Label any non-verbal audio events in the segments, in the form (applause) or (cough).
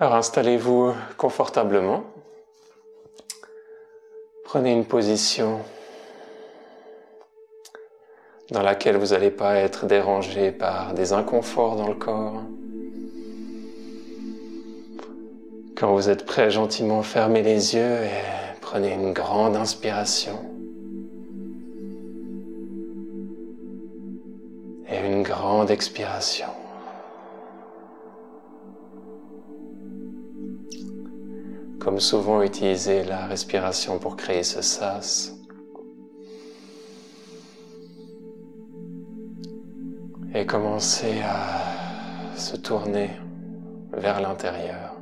Alors installez-vous confortablement. Prenez une position dans laquelle vous n'allez pas être dérangé par des inconforts dans le corps. Quand vous êtes prêt, gentiment fermez les yeux et prenez une grande inspiration. Et une grande expiration. Comme souvent, utilisez la respiration pour créer ce sas. Et commencez à se tourner vers l'intérieur.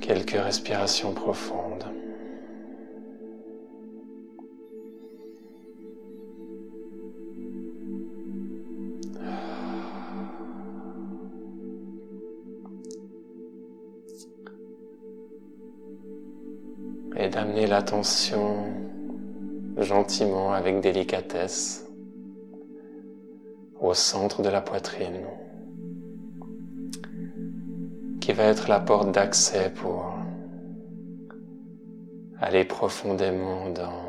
Quelques respirations profondes. L'attention gentiment avec délicatesse au centre de la poitrine qui va être la porte d'accès pour aller profondément dans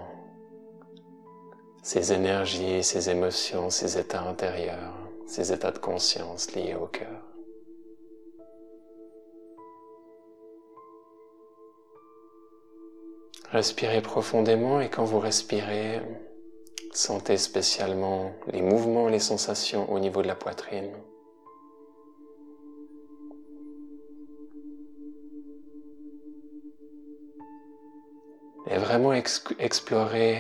ces énergies, ces émotions, ces états intérieurs, ces états de conscience liés au cœur. Respirez profondément et quand vous respirez, sentez spécialement les mouvements, les sensations au niveau de la poitrine. et vraiment explorer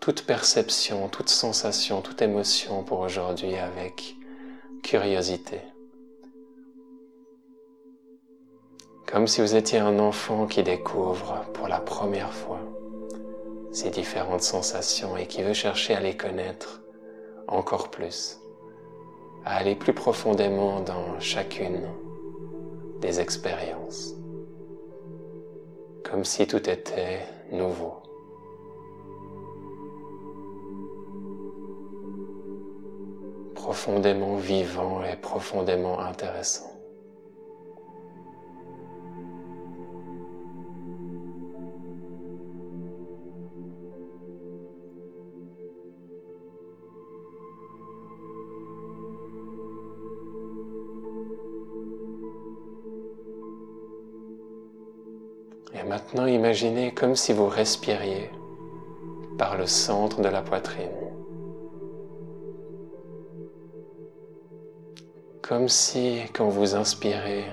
toute perception, toute sensation, toute émotion pour aujourd'hui avec curiosité. Comme si vous étiez un enfant qui découvre pour la première fois ces différentes sensations et qui veut chercher à les connaître encore plus, à aller plus profondément dans chacune des expériences, comme si tout était nouveau. profondément vivant et profondément intéressant. Imaginez comme si vous respiriez par le centre de la poitrine. Comme si, quand vous inspirez,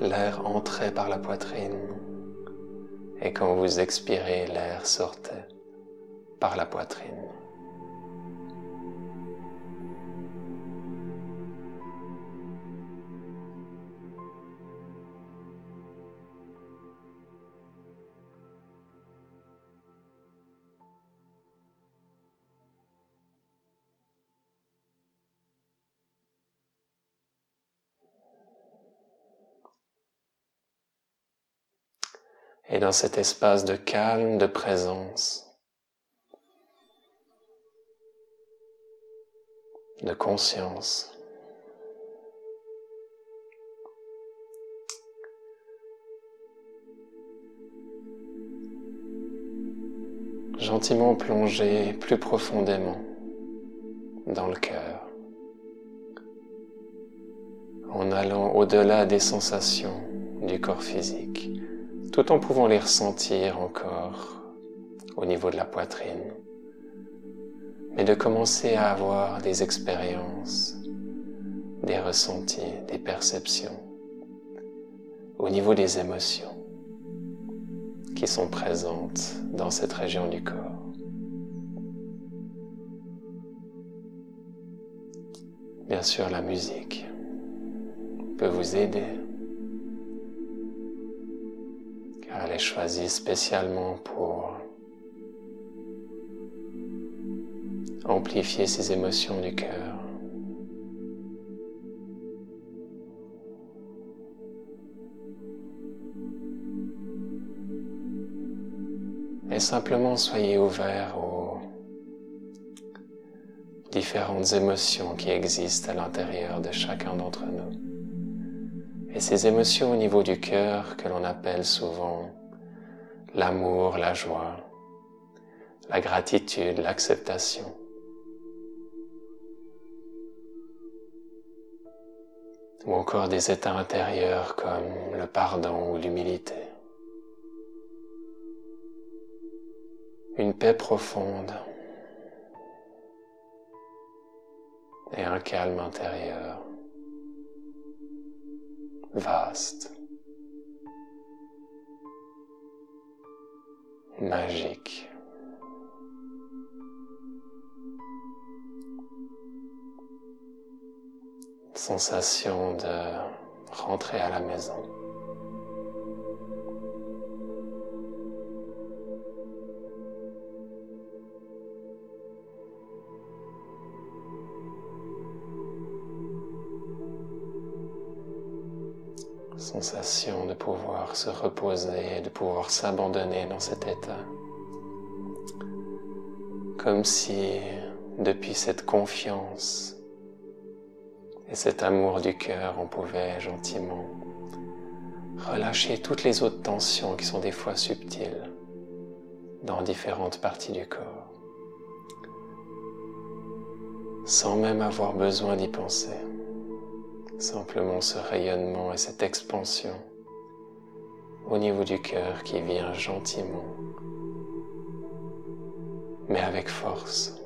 l'air entrait par la poitrine et quand vous expirez, l'air sortait par la poitrine. Et dans cet espace de calme, de présence, de conscience. Gentiment plonger plus profondément dans le cœur, en allant au-delà des sensations du corps physique tout en pouvant les ressentir encore au niveau de la poitrine, mais de commencer à avoir des expériences, des ressentis, des perceptions au niveau des émotions qui sont présentes dans cette région du corps. Bien sûr, la musique peut vous aider elle est choisie spécialement pour amplifier ces émotions du cœur. Et simplement soyez ouvert différentes émotions qui existent à l'intérieur de chacun d'entre nous. Et ces émotions au niveau du cœur que l'on appelle souvent l'amour, la joie, la gratitude, l'acceptation. Ou encore des états intérieurs comme le pardon ou l'humilité. Une paix profonde et un calme intérieur vaste, magique. Sensation de rentrer à la maison. De pouvoir se reposer, de pouvoir s'abandonner dans cet état. Comme si depuis cette confiance et cet amour du cœur, on pouvait gentiment relâcher toutes les autres tensions qui sont des fois subtiles dans différentes parties du corps, sans même avoir besoin d'y penser simplement ce rayonnement et cette expansion au niveau du cœur qui vient gentiment, mais avec force.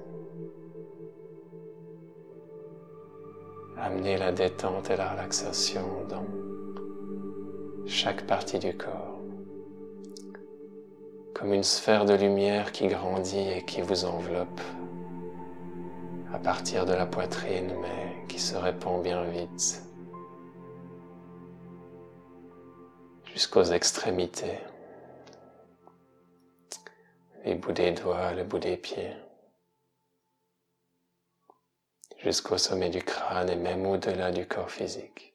Amener la détente et la relaxation dans chaque partie du corps, comme une sphère de lumière qui grandit et qui vous enveloppe à partir de la poitrine, mais qui se répand bien vite jusqu'aux extrémités, les bouts des doigts, le bout des pieds, jusqu'au sommet du crâne et même au-delà du corps physique.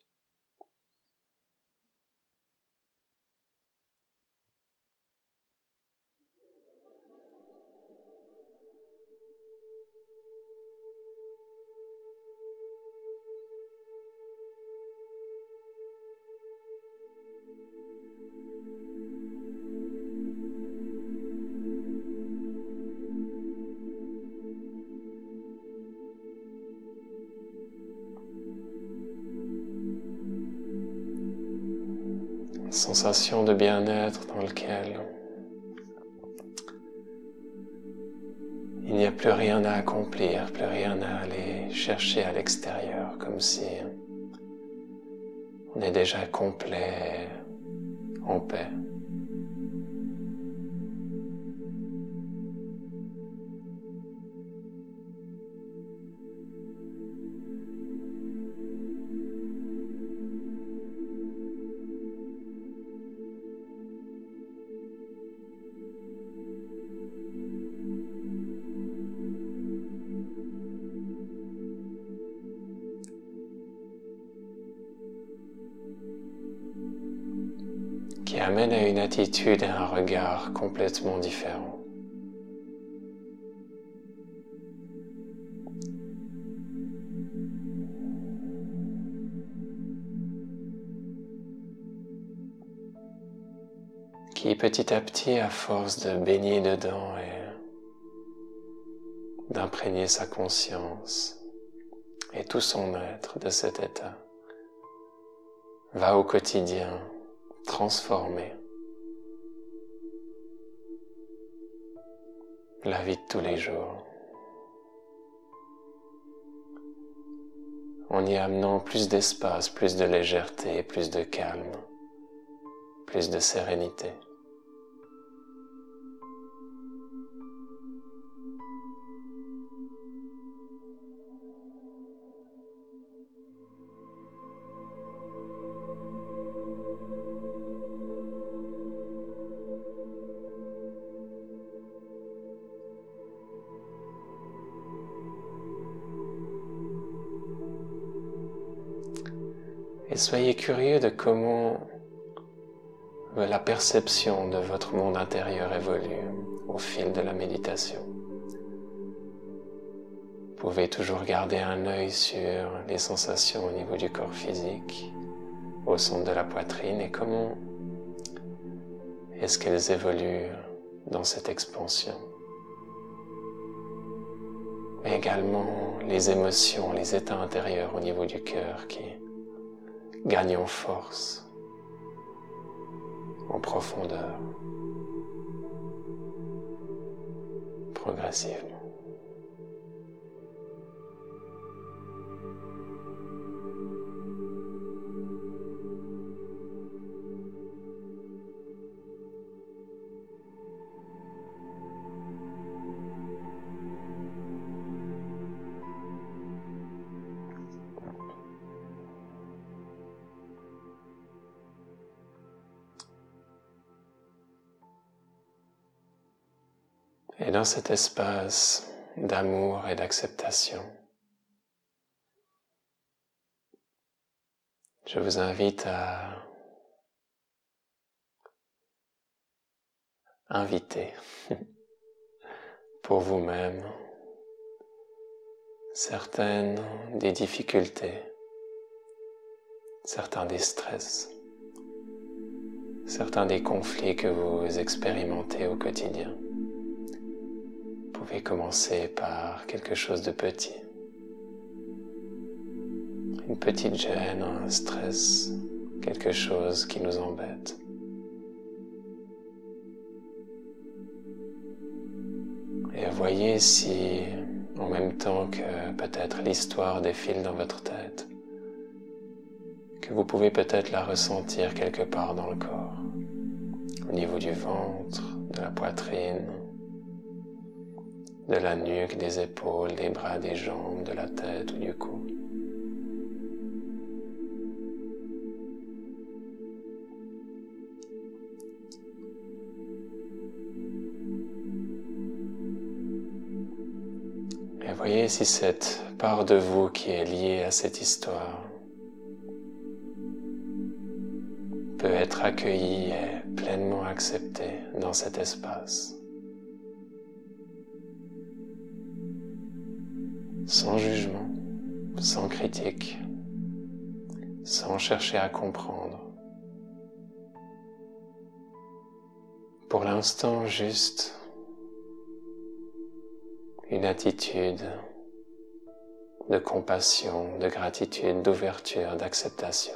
Sensation de bien-être dans lequel il n'y a plus rien à accomplir, plus rien à aller chercher à l'extérieur, comme si on est déjà complet, en paix. Amène à une attitude et un regard complètement différents. qui petit à petit, à force de baigner dedans et d'imprégner sa conscience et tout son être de cet état, va au quotidien transformer la vie de tous les jours en y amenant plus d'espace, plus de légèreté, plus de calme, plus de sérénité. Et soyez curieux de comment la perception de votre monde intérieur évolue au fil de la méditation. Vous pouvez toujours garder un œil sur les sensations au niveau du corps physique, au centre de la poitrine et comment est-ce qu'elles évoluent dans cette expansion. Mais également les émotions, les états intérieurs au niveau du cœur qui gagnent en force, en profondeur, progressivement. Dans cet espace d'amour et d'acceptation, je vous invite à inviter (laughs) pour vous-même certaines des difficultés, certains des stress, certains des conflits que vous expérimentez au quotidien pouvez commencer par quelque chose de petit. Une petite gêne, un stress, quelque chose qui nous embête. Et voyez si, en même temps que peut-être l'histoire défile dans votre tête, que vous pouvez peut-être la ressentir quelque part dans le corps, au niveau du ventre, de la poitrine, de la nuque, des épaules, des bras, des jambes, de la tête ou du cou. Et voyez si cette part de vous qui est liée à cette histoire peut être accueillie et pleinement acceptée dans cet espace. Sans jugement, sans critique, sans chercher à comprendre. Pour l'instant, juste une attitude de compassion, de gratitude, d'ouverture, d'acceptation.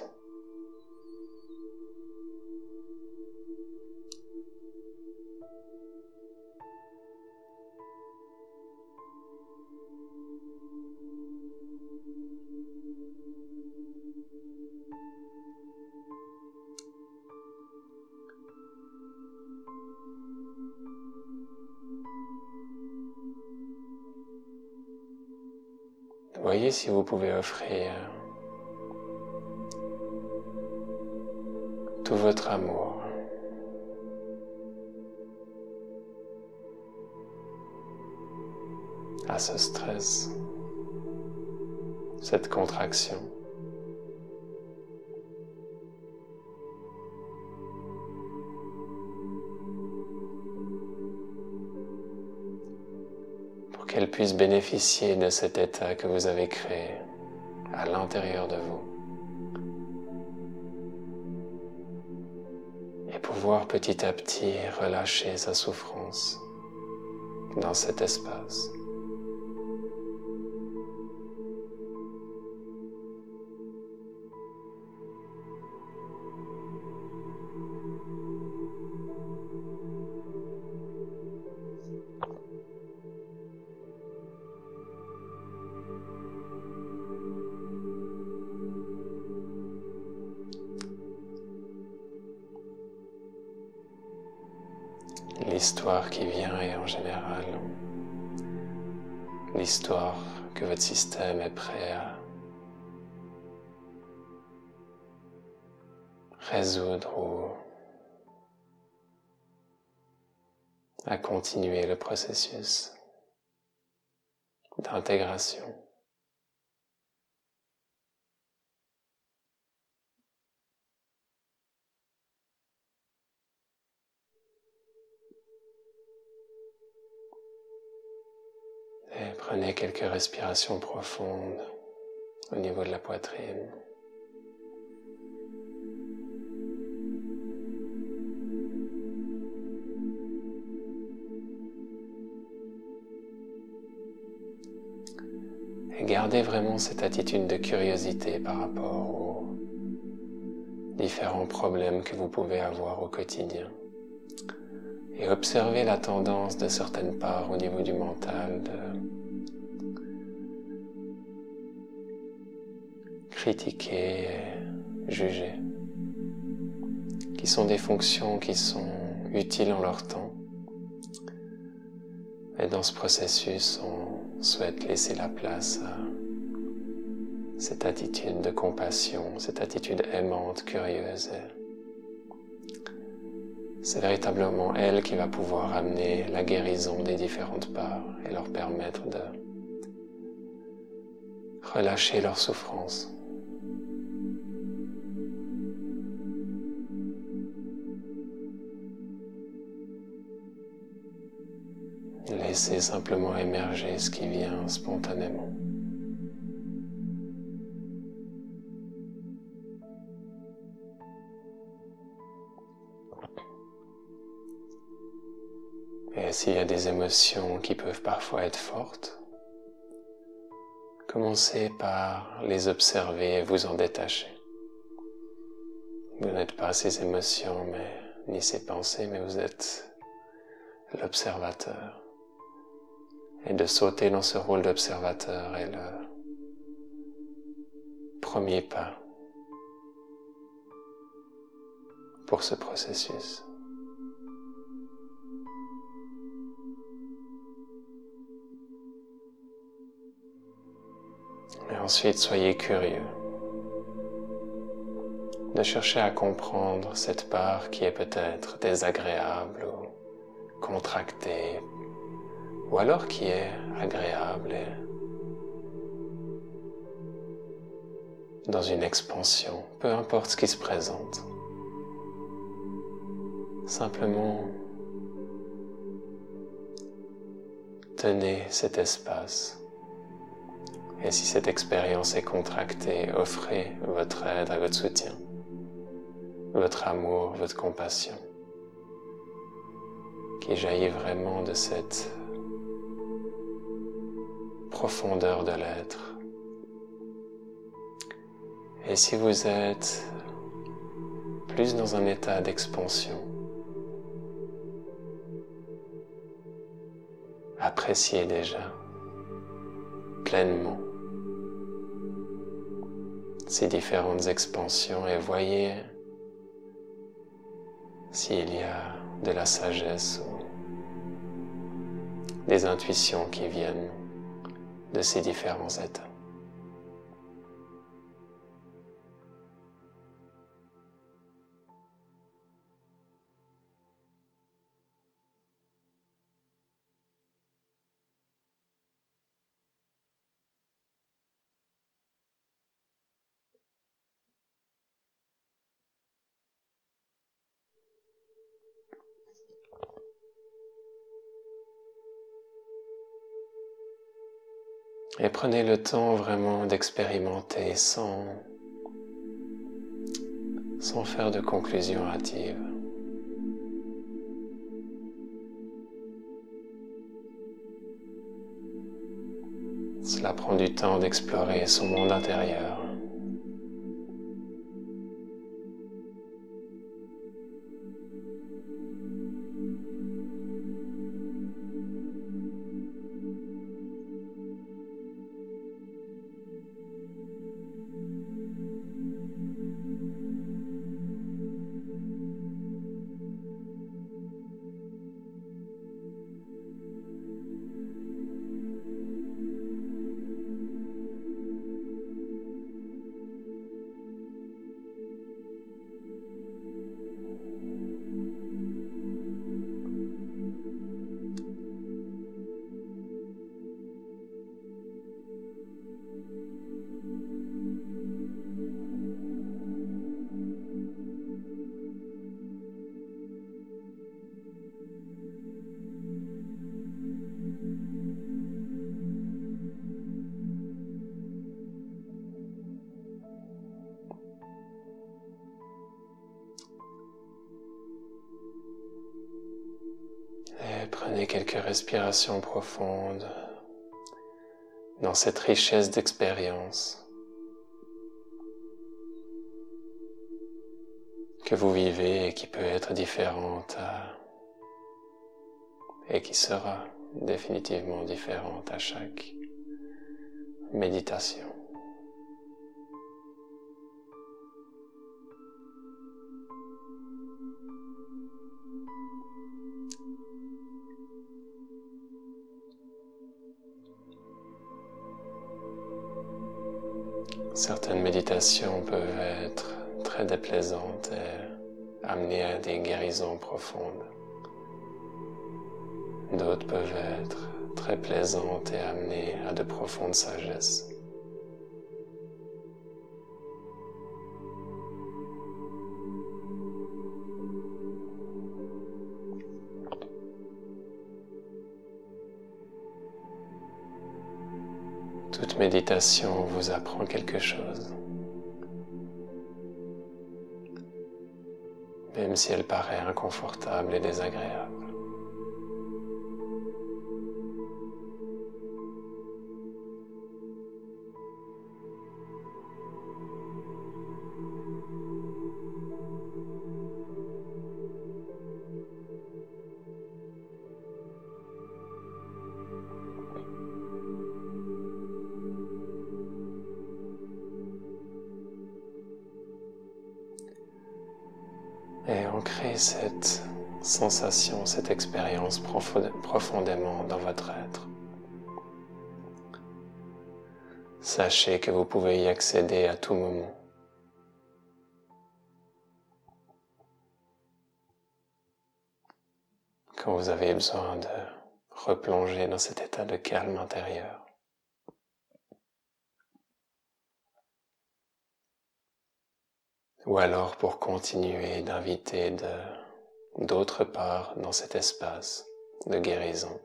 Voyez si vous pouvez offrir tout votre amour. à ce stress, cette contraction. Puisse bénéficier de cet état que vous avez créé à l'intérieur de vous. Et pouvoir petit à petit relâcher sa souffrance dans cet espace. L'histoire qui vient et en général l'histoire que votre système est prêt à résoudre ou à continuer le processus d'intégration. Prenez quelques respirations profondes au niveau de la poitrine. Et gardez vraiment cette attitude de curiosité par rapport aux différents problèmes que vous pouvez avoir au quotidien. Et observez la tendance de certaines parts au niveau du mental de critiquer et juger, qui sont des fonctions qui sont utiles en leur temps. Et dans ce processus, on souhaite laisser la place à cette attitude de compassion, cette attitude aimante, curieuse. C'est véritablement elle qui va pouvoir amener la guérison des différentes parts et leur permettre de relâcher leur souffrance. Laissez simplement émerger ce qui vient spontanément. Et s'il y a des émotions qui peuvent parfois être fortes, commencez par les observer et vous en détacher. Vous n'êtes pas ces émotions, mais ni ces pensées, mais vous êtes l'observateur et de sauter dans ce rôle d'observateur est le premier pas pour ce processus. Et ensuite, soyez curieux de chercher à comprendre cette part qui est peut-être désagréable ou contractée, ou alors qui est agréable et dans une expansion, peu importe ce qui se présente. Simplement tenez cet espace. Et si cette expérience est contractée, offrez votre aide à votre soutien, votre amour, votre compassion, qui jaillit vraiment de cette profondeur de l'être. Et si vous êtes plus dans un état d'expansion, appréciez déjà pleinement ces différentes expansions et voyez s'il y a de la sagesse ou des intuitions qui viennent de ces différents états. Et prenez le temps vraiment d'expérimenter sans, faire de conclusion hâtive. Cela prend du temps d'explorer son monde intérieur. Quelques respirations profondes dans cette richesse d'expérience que vous vivez et qui peut être différente et qui sera définitivement différente à chaque méditation. Certaines méditations peuvent être très déplaisantes et amener à des guérisons profondes. D'autres peuvent être très plaisantes et amener à de profondes sagesses. Toute méditation vous apprend quelque chose. Même si elle paraît inconfortable et désagréable. Cette expérience profondément dans votre être. Sachez que vous pouvez y accéder à tout moment. Quand vous avez besoin de replonger dans cet état de calme intérieur. ou alors pour continuer d'inviter d'autre part dans cet espace de guérison.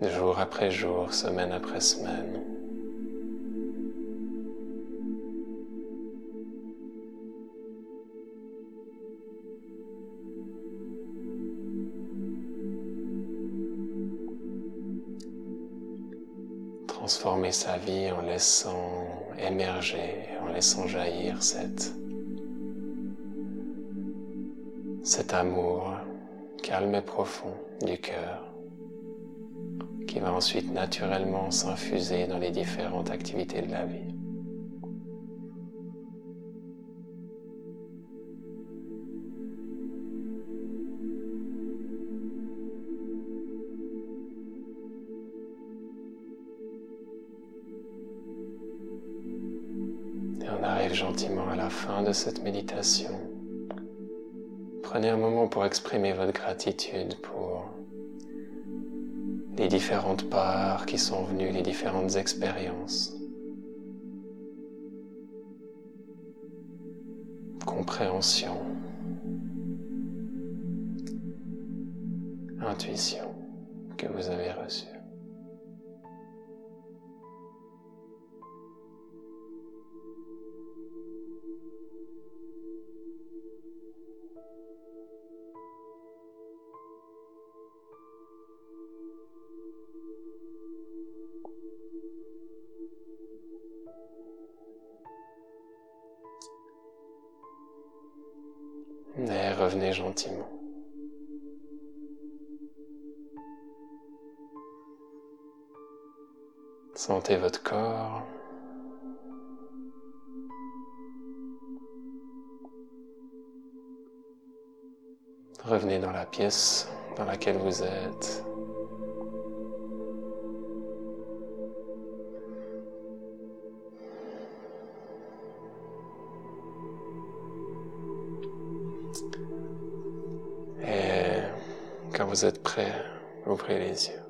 Jour après jour, semaine après semaine. Transformer sa vie en laissant émerger, en laissant jaillir cet amour calme et profond du cœur qui va ensuite naturellement s'infuser dans les différentes activités de la vie. Gentiment à la fin de cette méditation. Prenez un moment pour exprimer votre gratitude pour les différentes parts qui sont venues, les différentes expériences. Compréhension. Intuition que vous avez reçue. Revenez gentiment. Sentez votre corps. Revenez dans la pièce dans laquelle vous êtes. Vous êtes prêt, ouvrez les yeux.